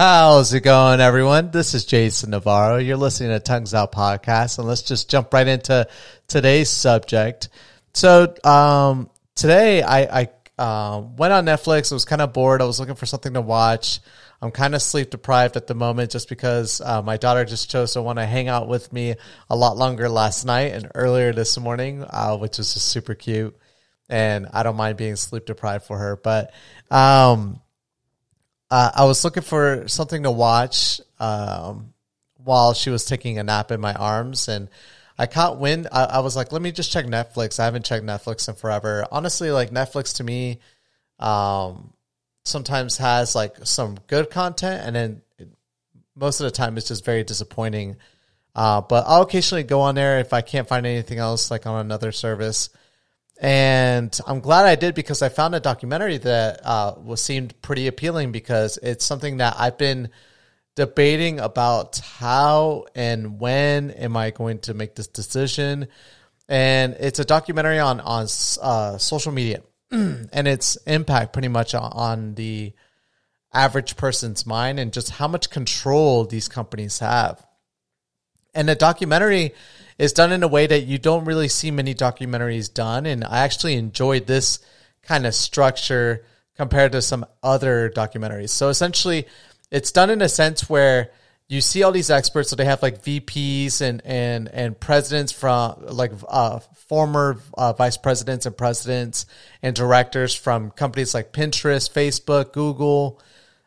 How's it going, everyone? This is Jason Navarro. You're listening to Tongues Out Podcast, and let's just jump right into today's subject. So, um, today I, I uh, went on Netflix. I was kind of bored. I was looking for something to watch. I'm kind of sleep deprived at the moment just because uh, my daughter just chose to want to hang out with me a lot longer last night and earlier this morning, uh, which was just super cute. And I don't mind being sleep deprived for her. But um, uh, I was looking for something to watch um, while she was taking a nap in my arms. And I caught wind. I, I, was like, let me just check Netflix. I haven't checked Netflix in forever. Honestly, like Netflix to me, um, sometimes has like some good content, and then most of the time it's just very disappointing. Uh, but I'll occasionally go on there if I can't find anything else, like on another service. And I'm glad I did because I found a documentary that uh, was seemed pretty appealing because it's something that I've been debating about how and when am I going to make this decision. And it's a documentary on on uh, social media and its impact pretty much on the average person's mind and just how much control these companies have. And the documentary is done in a way that you don't really see many documentaries done. And I actually enjoyed this kind of structure compared to some other documentaries. So essentially, it's done in a sense where you see all these experts. So they have like VPs and and and presidents from like uh, former uh, vice presidents and presidents and directors from companies like Pinterest, Facebook, Google,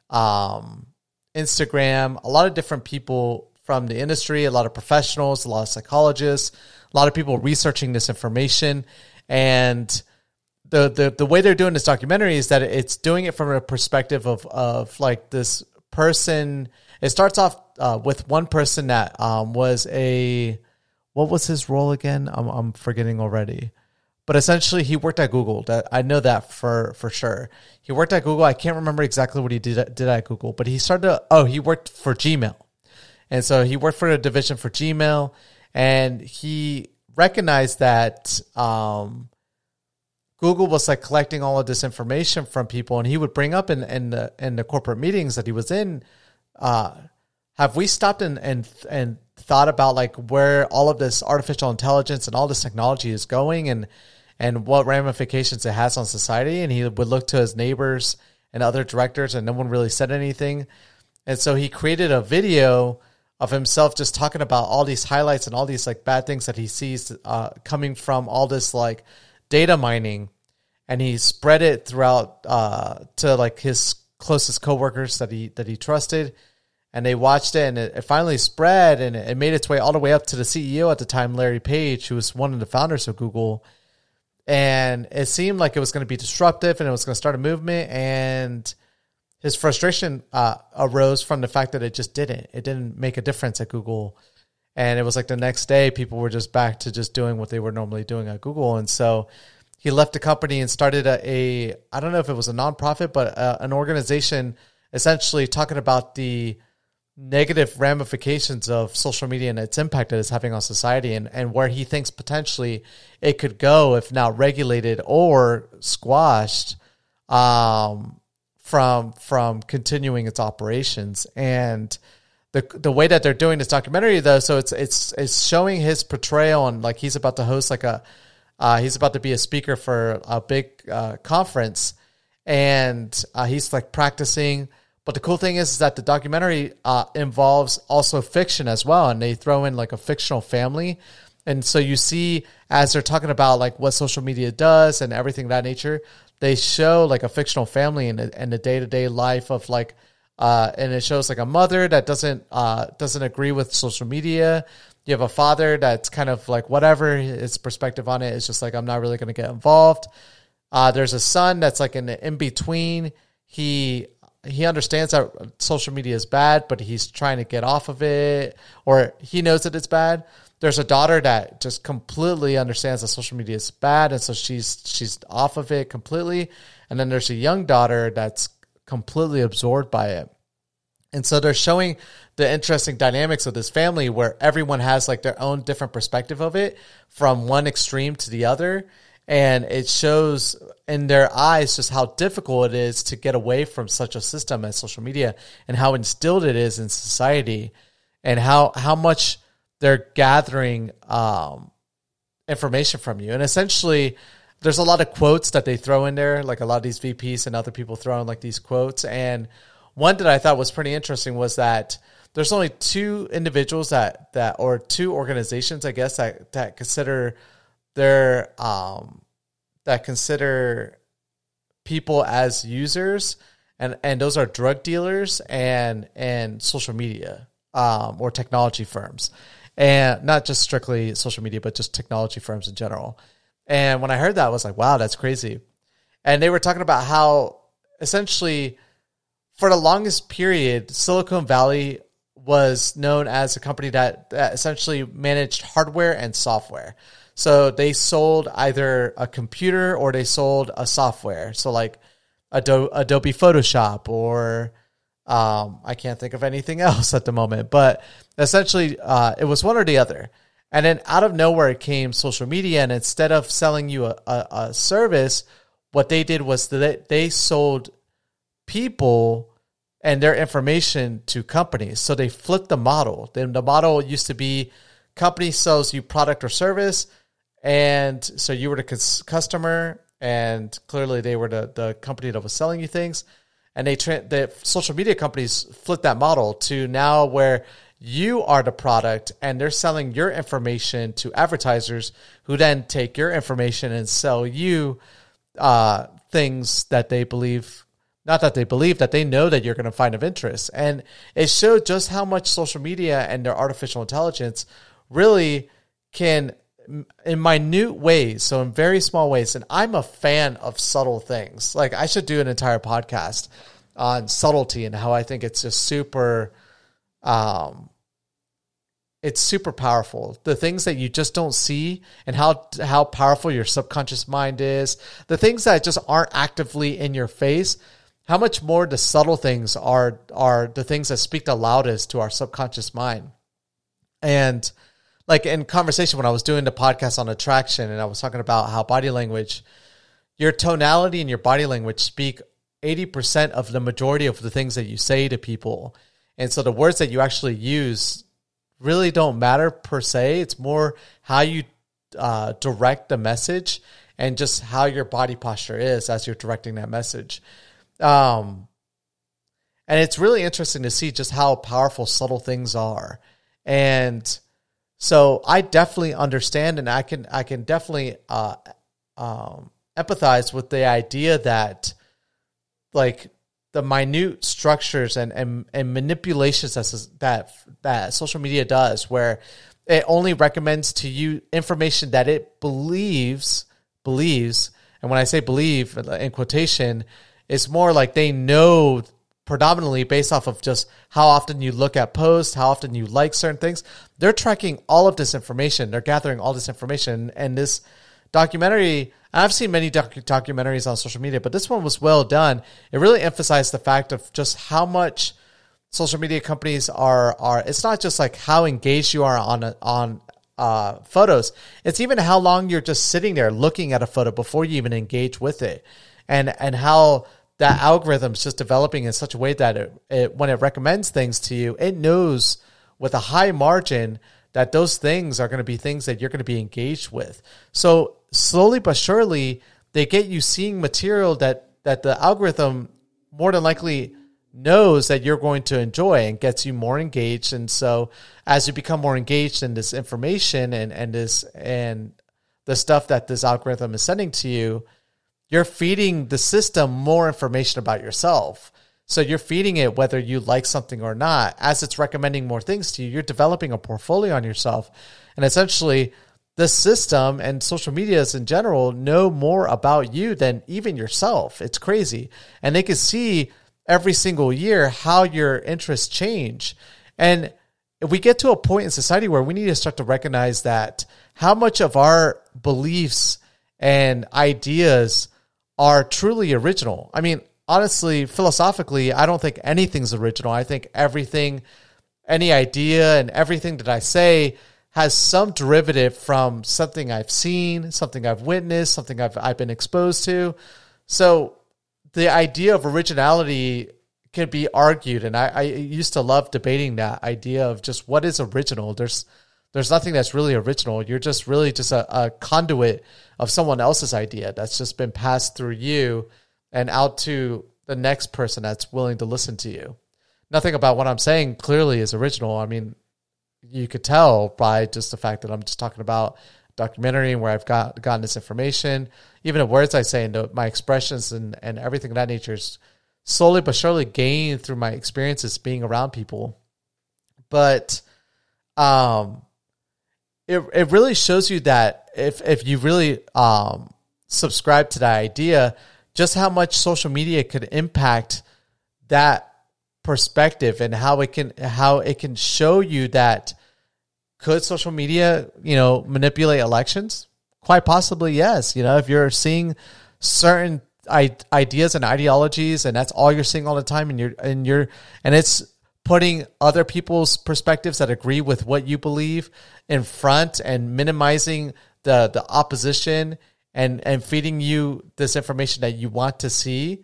um, Instagram. A lot of different people from the industry. A lot of professionals, a lot of psychologists, a lot of people researching this information and the, the the way they're doing this documentary is that it's doing it from a perspective of of like this person. It starts off uh, with one person that um, was a what was his role again? I'm, I'm forgetting already. But essentially, he worked at Google. I know that for for sure. He worked at Google. I can't remember exactly what he did did at Google, but he started. To, oh, he worked for Gmail, and so he worked for a division for Gmail, and he recognized that um, Google was like collecting all of this information from people, and he would bring up in in the in the corporate meetings that he was in. Uh, have we stopped and and and thought about like where all of this artificial intelligence and all this technology is going, and and what ramifications it has on society? And he would look to his neighbors and other directors, and no one really said anything. And so he created a video of himself just talking about all these highlights and all these like bad things that he sees uh, coming from all this like data mining. And he spread it throughout uh, to like his closest coworkers that he that he trusted, and they watched it, and it, it finally spread, and it, it made its way all the way up to the CEO at the time, Larry Page, who was one of the founders of Google, and it seemed like it was going to be disruptive, and it was going to start a movement, and his frustration uh, arose from the fact that it just didn't. It didn't make a difference at Google. And it was like the next day, people were just back to just doing what they were normally doing at Google. And so he left the company and started a, a I don't know if it was a nonprofit, but a, uh, an organization essentially talking about the negative ramifications of social media and its impact that it's having on society and, and where he thinks potentially it could go if not regulated or squashed um, from from continuing its operations and the the way that they're doing this documentary though so it's it's it's showing his portrayal and like he's about to host like a uh, he's about to be a speaker for a big uh, conference, and uh, he's like practicing. But the cool thing is, is that the documentary uh, involves also fiction as well, and they throw in like a fictional family. And so you see, as they're talking about like what social media does and everything of that nature, they show like a fictional family and and the day to day life of like, uh, and it shows like a mother that doesn't uh, doesn't agree with social media you have a father that's kind of like whatever his perspective on it is just like I'm not really going to get involved. Uh, there's a son that's like in in between. He he understands that social media is bad, but he's trying to get off of it, or he knows that it's bad. There's a daughter that just completely understands that social media is bad, and so she's she's off of it completely. And then there's a young daughter that's completely absorbed by it. And so they're showing the interesting dynamics of this family where everyone has like their own different perspective of it from one extreme to the other. and it shows in their eyes just how difficult it is to get away from such a system as social media and how instilled it is in society and how how much they're gathering um, information from you. And essentially there's a lot of quotes that they throw in there like a lot of these vps and other people throw in like these quotes. And one that i thought was pretty interesting was that there's only two individuals that that or two organizations i guess that that consider they're um, that consider people as users, and and those are drug dealers and and social media um, or technology firms, and not just strictly social media, but just technology firms in general. And when I heard that, I was like, wow, that's crazy. And they were talking about how essentially for the longest period, Silicon Valley was known as a company that, that essentially managed hardware and software. So they sold either a computer or they sold a software. So like Adobe, Adobe Photoshop or um, I can't think of anything else at the moment. But essentially, uh, it was one or the other. And then out of nowhere came social media, and instead of selling you a, a, a service, what they did was that they sold people and their information to companies. So they flipped the model. Then the model used to be company sells you product or service, and so you were the customer, and clearly they were the, the company that was selling you things. And they tra- the social media companies flip that model to now where you are the product and they're selling your information to advertisers who then take your information and sell you uh, things that they believe not that they believe that they know that you're going to find of interest. And it showed just how much social media and their artificial intelligence really can in minute ways, so in very small ways. And I'm a fan of subtle things. Like I should do an entire podcast on subtlety and how I think it's just super, um, it's super powerful. The things that you just don't see and how how powerful your subconscious mind is. The things that just aren't actively in your face. How much more the subtle things are are the things that speak the loudest to our subconscious mind. And like in conversation when I was doing the podcast on attraction and I was talking about how body language, your tonality and your body language speak 80% of the majority of the things that you say to people. And so the words that you actually use really don't matter per se. It's more how you uh, direct the message and just how your body posture is as you're directing that message. Um, and it's really interesting to see just how powerful subtle things are. And so I definitely understand, and I can I can definitely uh, um, empathize with the idea that like the minute structures and and, and manipulations that that that social media does, where it only recommends to you information that it believes believes, and when I say believe in quotation, it's more like they know predominantly based off of just how often you look at posts, how often you like certain things. They're tracking all of this information. They're gathering all this information. And this documentary, I've seen many doc- documentaries on social media, but this one was well done. It really emphasized the fact of just how much social media companies are are. It's not just like how engaged you are on a, on uh, photos. It's even how long you're just sitting there looking at a photo before you even engage with it, and and how that algorithm is just developing in such a way that it, it, when it recommends things to you, it knows with a high margin that those things are going to be things that you're going to be engaged with. So slowly but surely, they get you seeing material that that the algorithm more than likely knows that you're going to enjoy and gets you more engaged. And so as you become more engaged in this information and and this and the stuff that this algorithm is sending to you, you're feeding the system more information about yourself. So you're feeding it whether you like something or not. As it's recommending more things to you, you're developing a portfolio on yourself. And essentially, the system and social medias in general know more about you than even yourself. It's crazy. And they can see every single year how your interests change. And we get to a point in society where we need to start to recognize that how much of our beliefs and ideas are truly original. I mean, honestly, philosophically, I don't think anything's original. I think everything, any idea and everything that I say has some derivative from something I've seen, something I've witnessed, something I've I've been exposed to. So the idea of originality can be argued, and I, I used to love debating that idea of just what is original. There's there's nothing that's really original. You're just really just a, a conduit of someone else's idea that's just been passed through you and out to the next person that's willing to listen to you. Nothing about what I'm saying clearly is original. I mean, you could tell by just the fact that I'm just talking about documentary and where I've got gotten this information. Even the words I say and the, my expressions and, and everything of that nature is slowly but surely gained through my experiences being around people. But um it it really shows you that if if you really um, subscribe to that idea, just how much social media could impact that perspective and how it can how it can show you that could social media you know manipulate elections? Quite possibly yes. You know if you're seeing certain ideas and ideologies and that's all you're seeing all the time and you're and you're and it's putting other people's perspectives that agree with what you believe in front and minimizing the the opposition and and feeding you this information that you want to see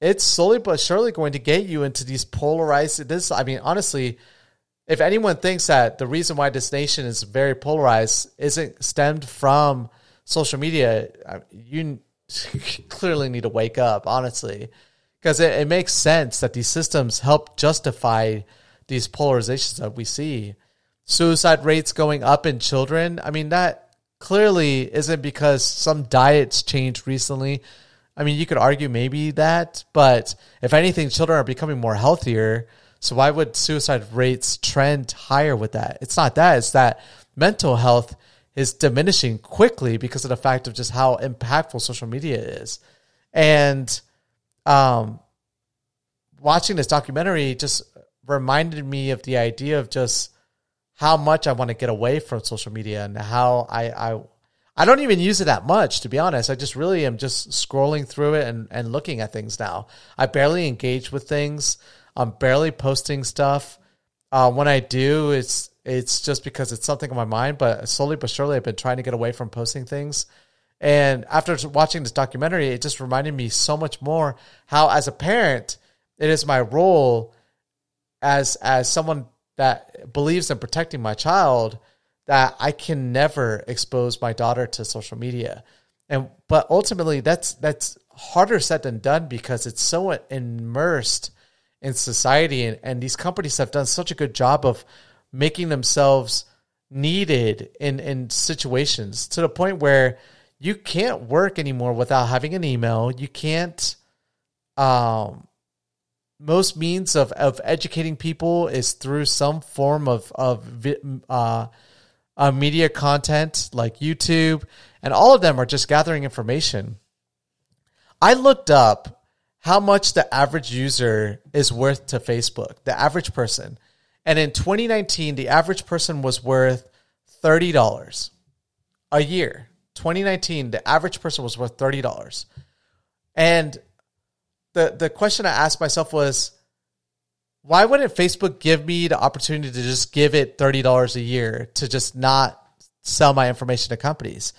it's slowly but surely going to get you into these polarized this i mean honestly if anyone thinks that the reason why this nation is very polarized isn't stemmed from social media you clearly need to wake up honestly because it, it makes sense that these systems help justify these polarizations that we see. Suicide rates going up in children. I mean, that clearly isn't because some diets changed recently. I mean, you could argue maybe that, but if anything, children are becoming more healthier. So why would suicide rates trend higher with that? It's not that. It's that mental health is diminishing quickly because of the fact of just how impactful social media is. And um, watching this documentary just reminded me of the idea of just how much I want to get away from social media and how I, I I don't even use it that much to be honest. I just really am just scrolling through it and, and looking at things now. I barely engage with things. I'm barely posting stuff. Uh, when I do, it's it's just because it's something on my mind. But slowly but surely, I've been trying to get away from posting things. And after watching this documentary, it just reminded me so much more how, as a parent, it is my role as as someone that believes in protecting my child that I can never expose my daughter to social media. And but ultimately, that's that's harder said than done because it's so immersed in society, and, and these companies have done such a good job of making themselves needed in in situations to the point where you can't work anymore without having an email. You can't. Um, most means of, of educating people is through some form of of uh, uh, media content like YouTube, and all of them are just gathering information. I looked up how much the average user is worth to Facebook, the average person, and in 2019, the average person was worth thirty dollars a year. 2019, the average person was worth thirty dollars, and the the question I asked myself was, why wouldn't Facebook give me the opportunity to just give it thirty dollars a year to just not sell my information to companies?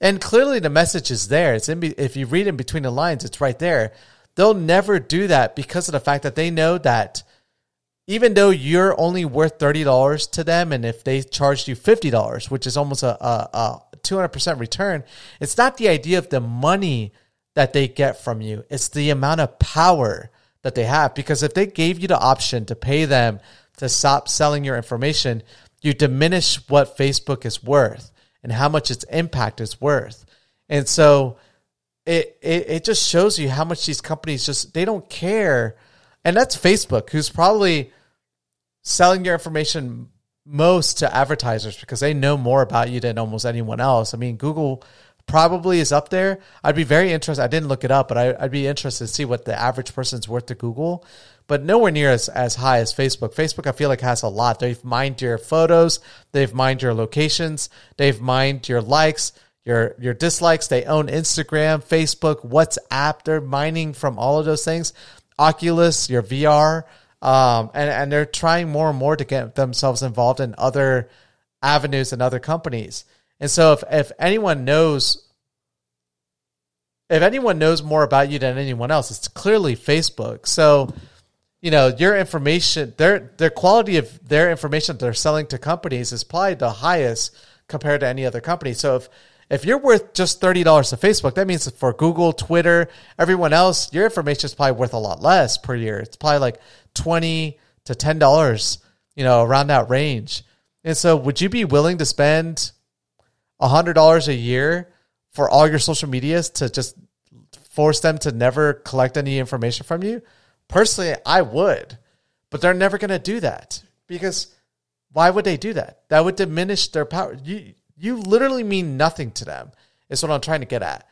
And clearly, the message is there. It's in if you read in between the lines, it's right there. They'll never do that because of the fact that they know that even though you're only worth $30 to them and if they charged you $50 which is almost a, a, a 200% return it's not the idea of the money that they get from you it's the amount of power that they have. Because if they gave you the option to pay them to stop selling your information you diminish what facebook is worth and how much its impact is worth. And so it, it, it just shows you how much these companies just they don't care. And that's facebook who's probably selling your information most to advertisers because they know more about you than almost anyone else. I mean, Google probably is up there. I'd be very interested. I didn't look it up, but I, would be interested to see what the average person's worth to Google, but nowhere near as, as high as Facebook. Facebook, I feel like has a lot. They've mined your photos. They've mined your locations. They've mined your likes, your, your dislikes. They own Instagram, Facebook, WhatsApp. They're mining from all of those things. Oculus, your VR. Um, and, and they're trying more and more to get themselves involved in other avenues and other companies. And so if, if anyone knows if anyone knows more about you than anyone else, it's clearly Facebook. So, you know, your information, their their quality of their information they're selling to companies is probably the highest compared to any other company. So if if you're worth just thirty dollars to Facebook, that means for Google, Twitter, everyone else, your information is probably worth a lot less per year. It's probably like twenty to ten dollars, you know, around that range. And so, would you be willing to spend hundred dollars a year for all your social medias to just force them to never collect any information from you? Personally, I would, but they're never going to do that because why would they do that? That would diminish their power. You you literally mean nothing to them. Is what I'm trying to get at.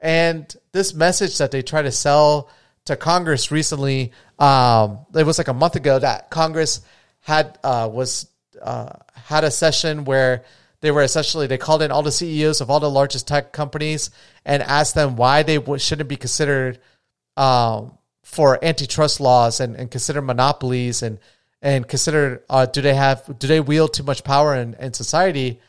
And this message that they try to sell to Congress recently, um, it was like a month ago that Congress had uh, was uh, had a session where they were essentially they called in all the CEOs of all the largest tech companies and asked them why they shouldn't be considered um, for antitrust laws and, and consider monopolies and and consider uh, do they have do they wield too much power in, in society?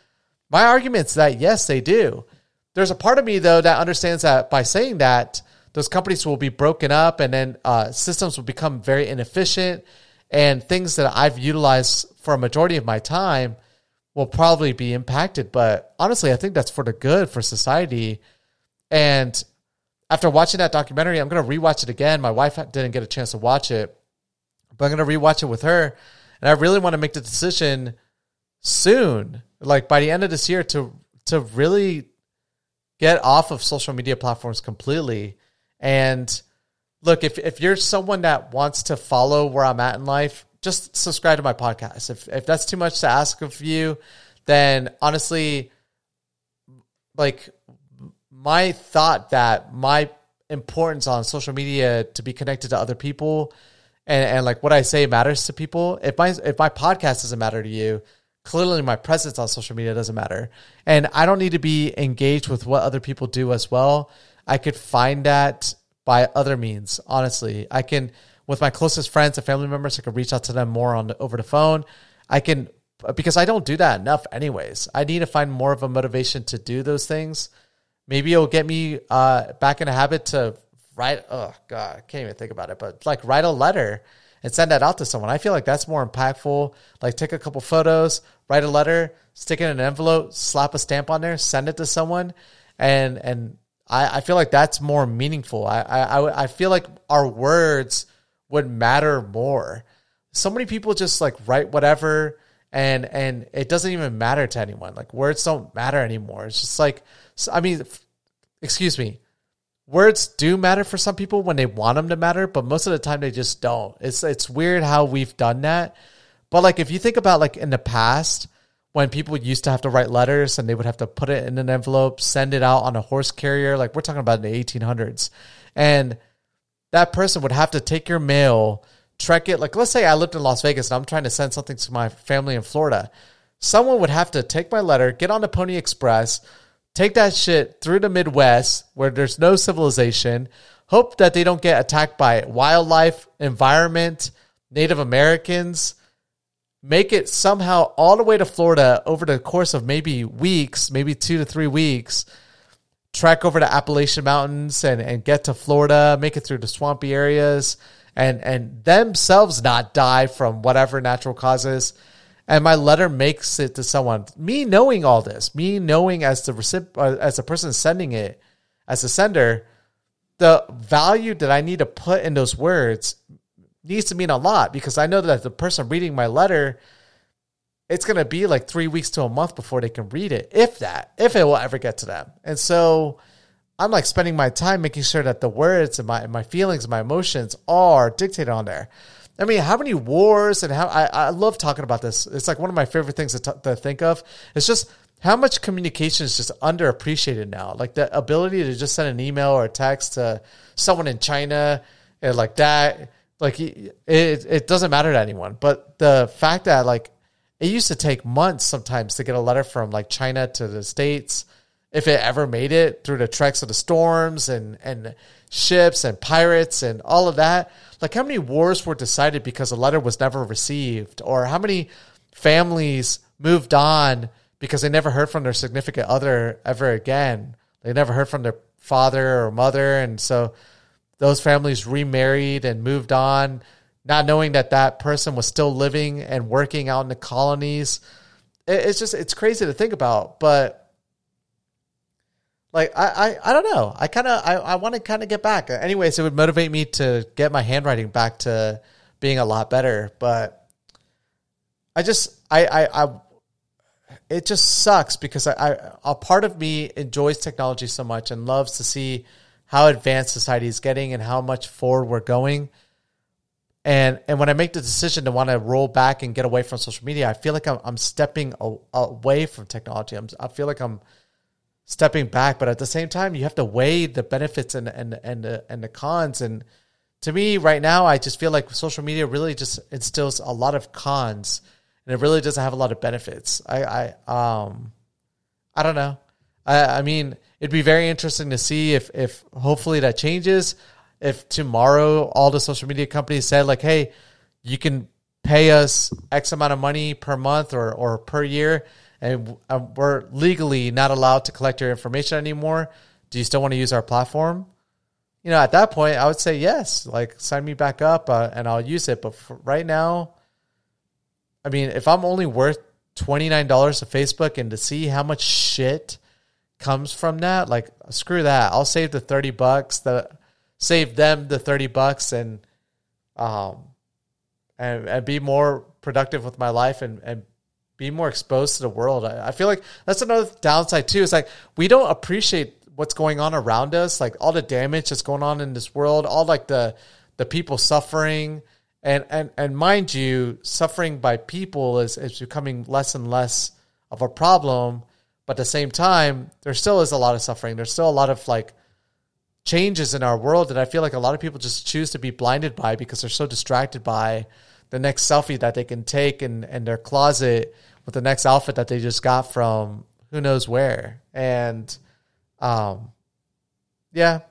My argument is that yes, they do. There's a part of me though that understands that by saying that those companies will be broken up and then uh, systems will become very inefficient and things that I've utilized for a majority of my time will probably be impacted. But honestly, I think that's for the good for society. And after watching that documentary, I'm going to rewatch it again. My wife didn't get a chance to watch it, but I'm going to rewatch it with her. And I really want to make the decision soon, like by the end of this year, to to really get off of social media platforms completely. And look, if if you're someone that wants to follow where I'm at in life, just subscribe to my podcast. If if that's too much to ask of you, then honestly, like my thought that my importance on social media to be connected to other people and, and like what I say matters to people. If my if my podcast doesn't matter to you, clearly my presence on social media doesn't matter. And I don't need to be engaged with what other people do as well. I could find that by other means, honestly. I can with my closest friends and family members, I can reach out to them more on over the phone. I can because I don't do that enough anyways. I need to find more of a motivation to do those things. Maybe it'll get me uh, back in a habit to write. Oh God, I can't even think about it. But like write a letter and send that out to someone. I feel like that's more impactful. Like take a couple photos, write a letter, stick it in an envelope, slap a stamp on there, send it to someone, and and I, I feel like that's more meaningful. I, I I feel like our words would matter more. So many people just like write whatever and and it doesn't even matter to anyone. Like words don't matter anymore. It's just like I mean excuse me. Words do matter for some people when they want them to matter, but most of the time they just don't. It's it's weird how we've done that. But like if you think about like in the past when people used to have to write letters and they would have to put it in an envelope, send it out on a horse carrier, like we're talking about in the 1800s. And that person would have to take your mail, trek it. Like, let's say I lived in Las Vegas and I'm trying to send something to my family in Florida. Someone would have to take my letter, get on the Pony Express, take that shit through the Midwest where there's no civilization, hope that they don't get attacked by wildlife, environment, Native Americans, make it somehow all the way to Florida over the course of maybe weeks, maybe two to three weeks trek over to Appalachian Mountains and, and get to Florida, make it through the swampy areas, and and themselves not die from whatever natural causes. And my letter makes it to someone. Me knowing all this, me knowing as the recipient, uh, as the person sending it, as a sender, the value that I need to put in those words needs to mean a lot because I know that the person reading my letter it's going to be like three weeks to a month before they can read it, if that, if it will ever get to them. And so I'm like spending my time making sure that the words and my, my feelings, my emotions are dictated on there. I mean, how many wars and how I, I love talking about this. It's like one of my favorite things to, t- to think of. It's just how much communication is just underappreciated now. Like the ability to just send an email or a text to someone in China and like that, like it, it doesn't matter to anyone. But the fact that like it used to take months sometimes to get a letter from like China to the States, if it ever made it through the treks of the storms and, and ships and pirates and all of that. Like how many wars were decided because a letter was never received, or how many families moved on because they never heard from their significant other ever again. They never heard from their father or mother. And so those families remarried and moved on, not knowing that that person was still living and working out in the colonies. It's just, it's crazy to think about. But like I, I, I don't know. I kind of I, I want to kind of get back. Anyways, it would motivate me to get my handwriting back to being a lot better. But I just I I, I it just sucks because I, I a part of me enjoys technology so much and loves to see how advanced society is getting and how much forward we're going. And and when I make the decision to want to roll back and get away from social media, I feel like I'm, I'm stepping away from technology. I'm, I feel like I'm stepping back, but at the same time, you have to weigh the benefits and and and the, and the cons. And to me, right now, I just feel like social media really just instills a lot of cons, and it really doesn't have a lot of benefits. I I um I don't know. I I mean, it'd be very interesting to see if if hopefully that changes. If tomorrow all the social media companies said like, hey, you can pay us X amount of money per month or or per year and we're legally not allowed to collect your information anymore. Do you still want to use our platform? You know, at that point, I would say yes. Like, sign me back up, uh, and I'll use it. But right now, I mean, if I'm only worth twenty nine dollars to Facebook, and to see how much shit comes from that, like, screw that. I'll save the thirty bucks. That save them the thirty bucks, and um, and and be more productive with my life, and and be more exposed to the world. I, I feel like that's another downside too. It's like we don't appreciate what's going on around us, like all the damage that's going on in this world, all like the the people suffering. And and and mind you, suffering by people is, is becoming less and less of a problem. But at the same time, there still is a lot of suffering. There's still a lot of like changes in our world that I feel like a lot of people just choose to be blinded by because they're so distracted by the next selfie that they can take in, in their closet with the next outfit that they just got from who knows where. And um, yeah.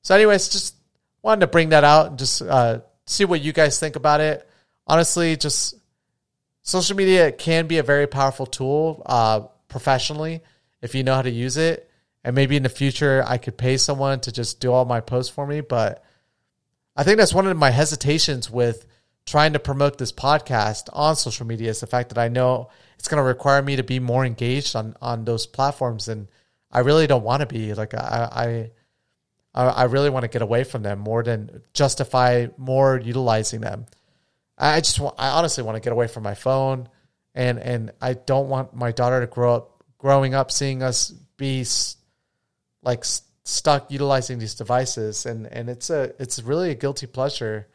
So, anyways, just wanted to bring that out and just uh, see what you guys think about it. Honestly, just social media can be a very powerful tool uh, professionally if you know how to use it. And maybe in the future, I could pay someone to just do all my posts for me. But I think that's one of my hesitations with trying to promote this podcast on social media is the fact that I know it's going to require me to be more engaged on on those platforms, and I really don't want to be. Like I, I, I really want to get away from them more than justify more utilizing them. I just, want, I honestly want to get away from my phone, and and I don't want my daughter to grow up growing up seeing us be like stuck utilizing these devices, and and it's a it's really a guilty pleasure,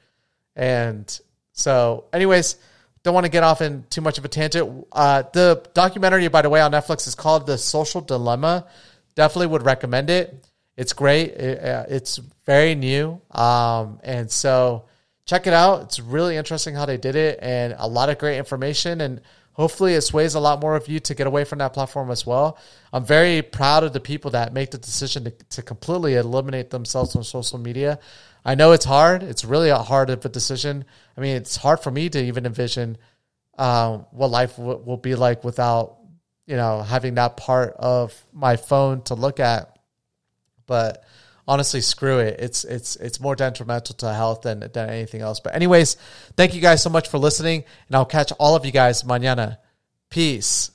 and so, anyways, don't want to get off in too much of a tangent. Uh, the documentary, by the way, on Netflix is called The Social Dilemma. Definitely would recommend it. It's great. Uh, it's very new. Um, and so check it out. It's really interesting how they did it and a lot of great information. And hopefully it sways a lot more of you to get away from that platform as well. I'm very proud of the people that make the decision to, to completely eliminate themselves from social media. I know it's hard. It's really a hard of a decision. I mean, it's hard for me to even envision um, what life w- will be like without, you know, having that part of my phone to look at. But honestly, screw it. It's it's it's more detrimental to health than than anything else. But anyways, thank you guys so much for listening, and I'll catch all of you guys mañana. Peace.